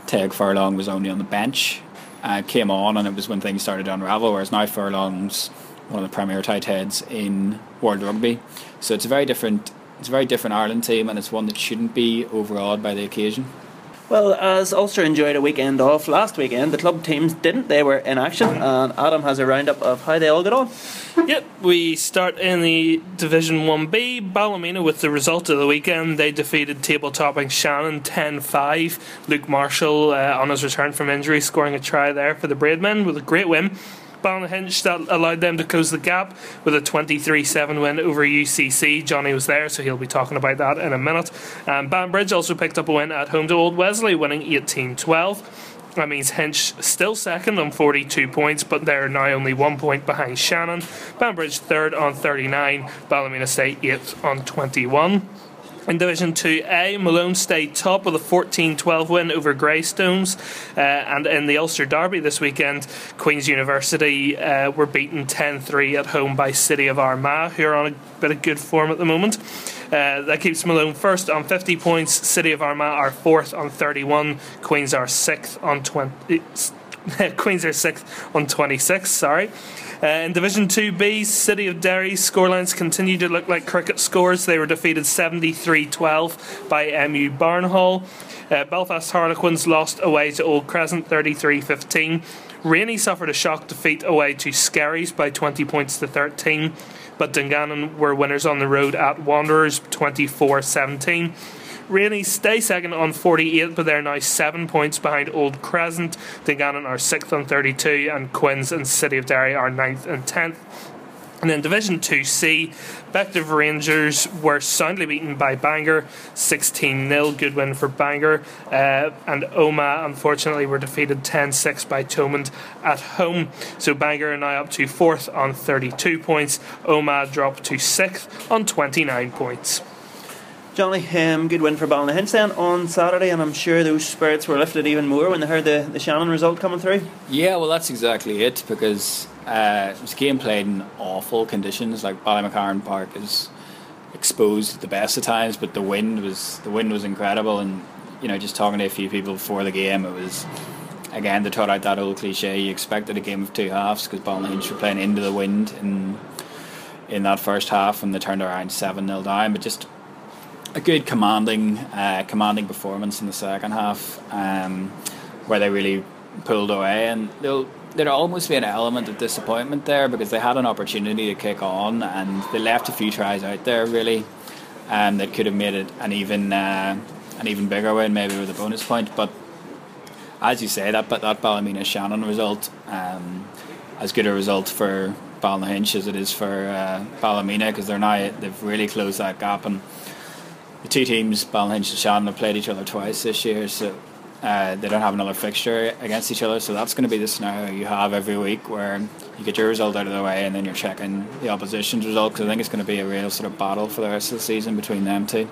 [SPEAKER 2] Tadhg Furlong was only on the bench. Uh, came on, and it was when things started to unravel. Whereas now Furlong's one of the premier tight heads in world rugby, so it's a very different. It's a very different Ireland team, and it's one that shouldn't be overawed by the occasion.
[SPEAKER 1] Well, as Ulster enjoyed a weekend off last weekend, the club teams didn't. They were in action, and Adam has a roundup of how they all got on.
[SPEAKER 4] Yep, we start in the Division 1B. Ballymena with the result of the weekend. They defeated table topping Shannon 10 5. Luke Marshall, uh, on his return from injury, scoring a try there for the Braidmen with a great win. Ballynahinch that allowed them to close the gap with a 23-7 win over UCC. Johnny was there, so he'll be talking about that in a minute. Um, Banbridge also picked up a win at home to Old Wesley, winning 18-12. That means Hinch still second on 42 points, but they're now only one point behind Shannon. Banbridge third on 39, Ballymena State eighth on 21. In Division 2A, Malone stayed top with a 14 12 win over Greystones. Uh, and in the Ulster Derby this weekend, Queen's University uh, were beaten 10 3 at home by City of Armagh, who are on a bit of good form at the moment. Uh, that keeps Malone first on 50 points. City of Armagh are fourth on 31. Queens are sixth on 20. Queens are sixth on 26, sorry. Uh, in Division 2B, City of Derry scorelines continue to look like cricket scores. They were defeated 73 12 by MU Barnhall. Uh, Belfast Harlequins lost away to Old Crescent 33 15. Rainey suffered a shock defeat away to Skerries by 20 points to 13, but Dungannon were winners on the road at Wanderers 24 17. Rainey stay second on 48, but they're now seven points behind Old Crescent. Dungannon are sixth on 32, and Quins and City of Derry are ninth and tenth. And then Division 2C, Bective Rangers were soundly beaten by Bangor 16 0. Good win for Bangor. Uh, and Omagh, unfortunately, were defeated 10 6 by Thomond at home. So Bangor are now up to fourth on 32 points. Omagh dropped to sixth on 29 points.
[SPEAKER 1] Johnny, um, good win for Ballynahinch then on Saturday, and I'm sure those spirits were lifted even more when they heard the, the Shannon result coming through.
[SPEAKER 2] Yeah, well, that's exactly it because uh, it was a game played in awful conditions. Like Ballymacarn Park is exposed at the best of times, but the wind was the wind was incredible. And you know, just talking to a few people before the game, it was again they taught out that old cliche. You expected a game of two halves because Ballynahinch were playing into the wind in in that first half, and they turned around seven 0 down. But just a good commanding uh, commanding performance in the second half, um, where they really pulled away, and there'll there'd almost be an element of disappointment there because they had an opportunity to kick on and they left a few tries out there really, um, that could have made it an even uh, an even bigger win, maybe with a bonus point. But as you say, that but that Ballymena Shannon result, um, as good a result for Ballynahinch as it is for uh, Ballymena because they're now they've really closed that gap and the two teams, Ballynahinch and Shannon, have played each other twice this year, so uh, they don't have another fixture against each other. So that's going to be the scenario you have every week where you get your result out of the way and then you're checking the opposition's result because I think it's going to be a real sort of battle for the rest of the season between them two.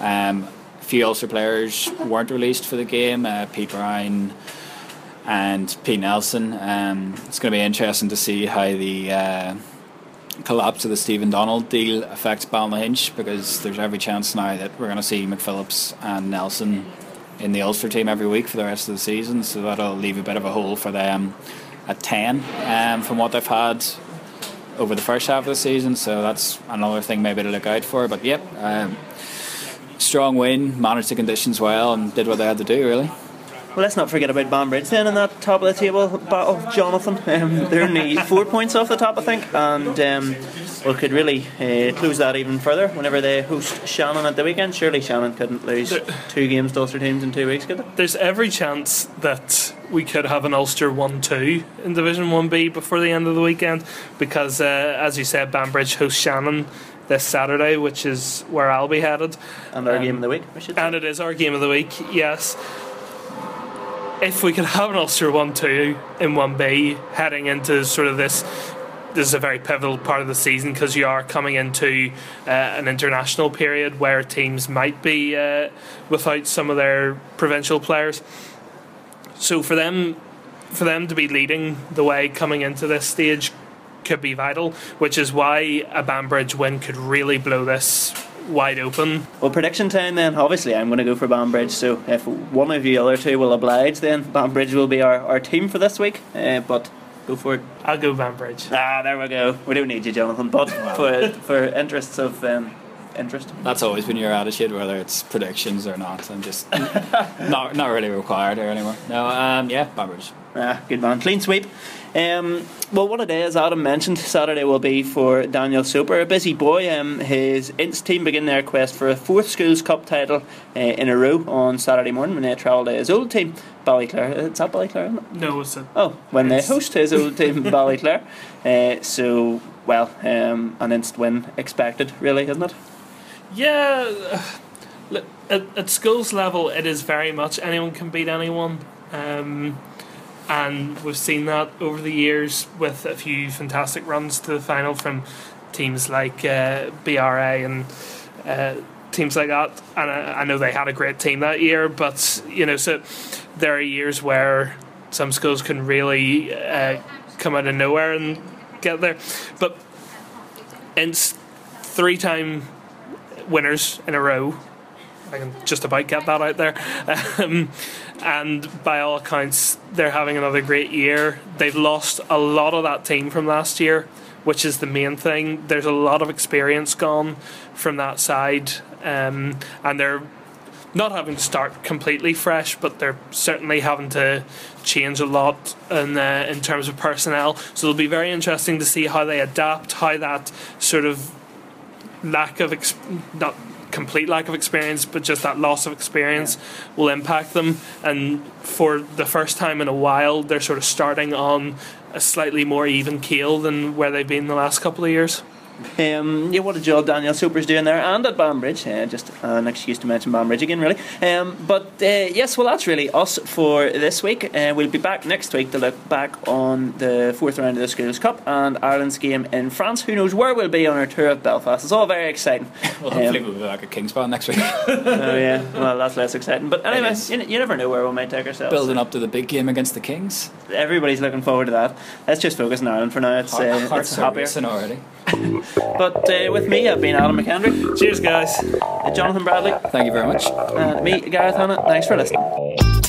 [SPEAKER 2] Um, a few Ulster players weren't released for the game. Uh, Pete Brown and Pete Nelson. Um, it's going to be interesting to see how the uh, collapse of the Stephen Donald deal affects Ballynahinch because there's every chance now that we're going to see McPhillips and Nelson in the Ulster team every week for the rest of the season. So that'll leave a bit of a hole for them at 10 um, from what they've had over the first half of the season, so that's another thing maybe to look out for. But yep, um, strong win, managed the conditions well, and did what they had to do really.
[SPEAKER 1] Well, let's not forget about Banbridge then in that top of the table battle, Jonathan. Um, they're only four points off the top, I think, and um, well, could really uh, close that even further whenever they host Shannon at the weekend. Surely Shannon couldn't lose two games to Ulster teams in two weeks, could they?
[SPEAKER 4] There's every chance that we could have an Ulster 1 2 in Division 1B before the end of the weekend because, uh, as you said, Banbridge hosts Shannon this Saturday, which is where I'll be headed.
[SPEAKER 1] And our
[SPEAKER 4] Um,
[SPEAKER 1] game of the week, we should say.
[SPEAKER 4] And it is our game of the week, yes. If we could have an Ulster 1 2 in 1B heading into sort of this. This is a very pivotal part of the season because you are coming into uh, an international period where teams might be uh, without some of their provincial players. So for them, for them to be leading the way coming into this stage could be vital, which is why a Banbridge win could really blow this wide open.
[SPEAKER 1] Well, prediction time then. Obviously, I'm going to go for Banbridge. So if one of you other two will oblige, then Banbridge will be our, our team for this week. Uh, but go for it.
[SPEAKER 4] I'll go Banbridge.
[SPEAKER 1] Ah, there we go. We don't need you, Jonathan. But for for interests of um, interest.
[SPEAKER 2] That's always been your attitude, whether it's predictions or not. I'm just not not really required here anymore. No, um, yeah, Banbridge.
[SPEAKER 1] Ah, good man. Clean sweep. Um, well, what it is, Adam mentioned, Saturday will be for Daniel Soper, a busy boy. Um, his Inst team begin their quest for a fourth Schools Cup title uh, in a row on Saturday morning when they travel to his old team, Ballyclare. It's at Ballyclare, isn't it?
[SPEAKER 4] No, it's a
[SPEAKER 1] Oh, when they host his old team, Ballyclare. Uh, so, well, um, an instant win expected, really, isn't it?
[SPEAKER 4] Yeah, at, at schools level, it is very much anyone can beat anyone. Um, and we've seen that over the years with a few fantastic runs to the final from teams like uh, BRA and uh, teams like that. And I, I know they had a great team that year, but you know, so there are years where some schools can really uh, come out of nowhere and get there. But Inst, three time winners in a row. I can just about get that out there. Um, and by all accounts, they're having another great year. They've lost a lot of that team from last year, which is the main thing. There's a lot of experience gone from that side, um, and they're not having to start completely fresh, but they're certainly having to change a lot in uh, in terms of personnel. So it'll be very interesting to see how they adapt, how that sort of lack of ex- not complete lack of experience, but just that loss of experience will impact them. And for the first time in a while, they're sort of starting on a slightly more even keel than where they've been the last couple of years.
[SPEAKER 1] Um, yeah, what a job Daniel Soper's doing there, and at Banbridge. Uh, just an excuse to mention Banbridge again, really. Um, but uh, yes, well, that's really us for this week. Uh, we'll be back next week to look back on the fourth round of the Schools Cup and Ireland's game in France. Who knows where we'll be on our tour of Belfast? It's all very exciting.
[SPEAKER 2] Well,
[SPEAKER 1] Um,
[SPEAKER 2] hopefully we'll be back at Kingspan next week,
[SPEAKER 1] oh yeah, well that's less exciting. But anyway, you, you never know where we might take ourselves.
[SPEAKER 2] building up to the big game against the Kings.
[SPEAKER 1] Everybody's looking forward to that. Let's just focus on Ireland for now. It's,
[SPEAKER 2] Heart,
[SPEAKER 1] uh, it's happier.
[SPEAKER 2] already.
[SPEAKER 1] But uh, with me, I've been Adam McHenry,
[SPEAKER 4] Cheers, guys.
[SPEAKER 1] uh, Jonathan Bradley,
[SPEAKER 2] Thank you very much.
[SPEAKER 1] and me, Gareth Hannah. Thanks for listening.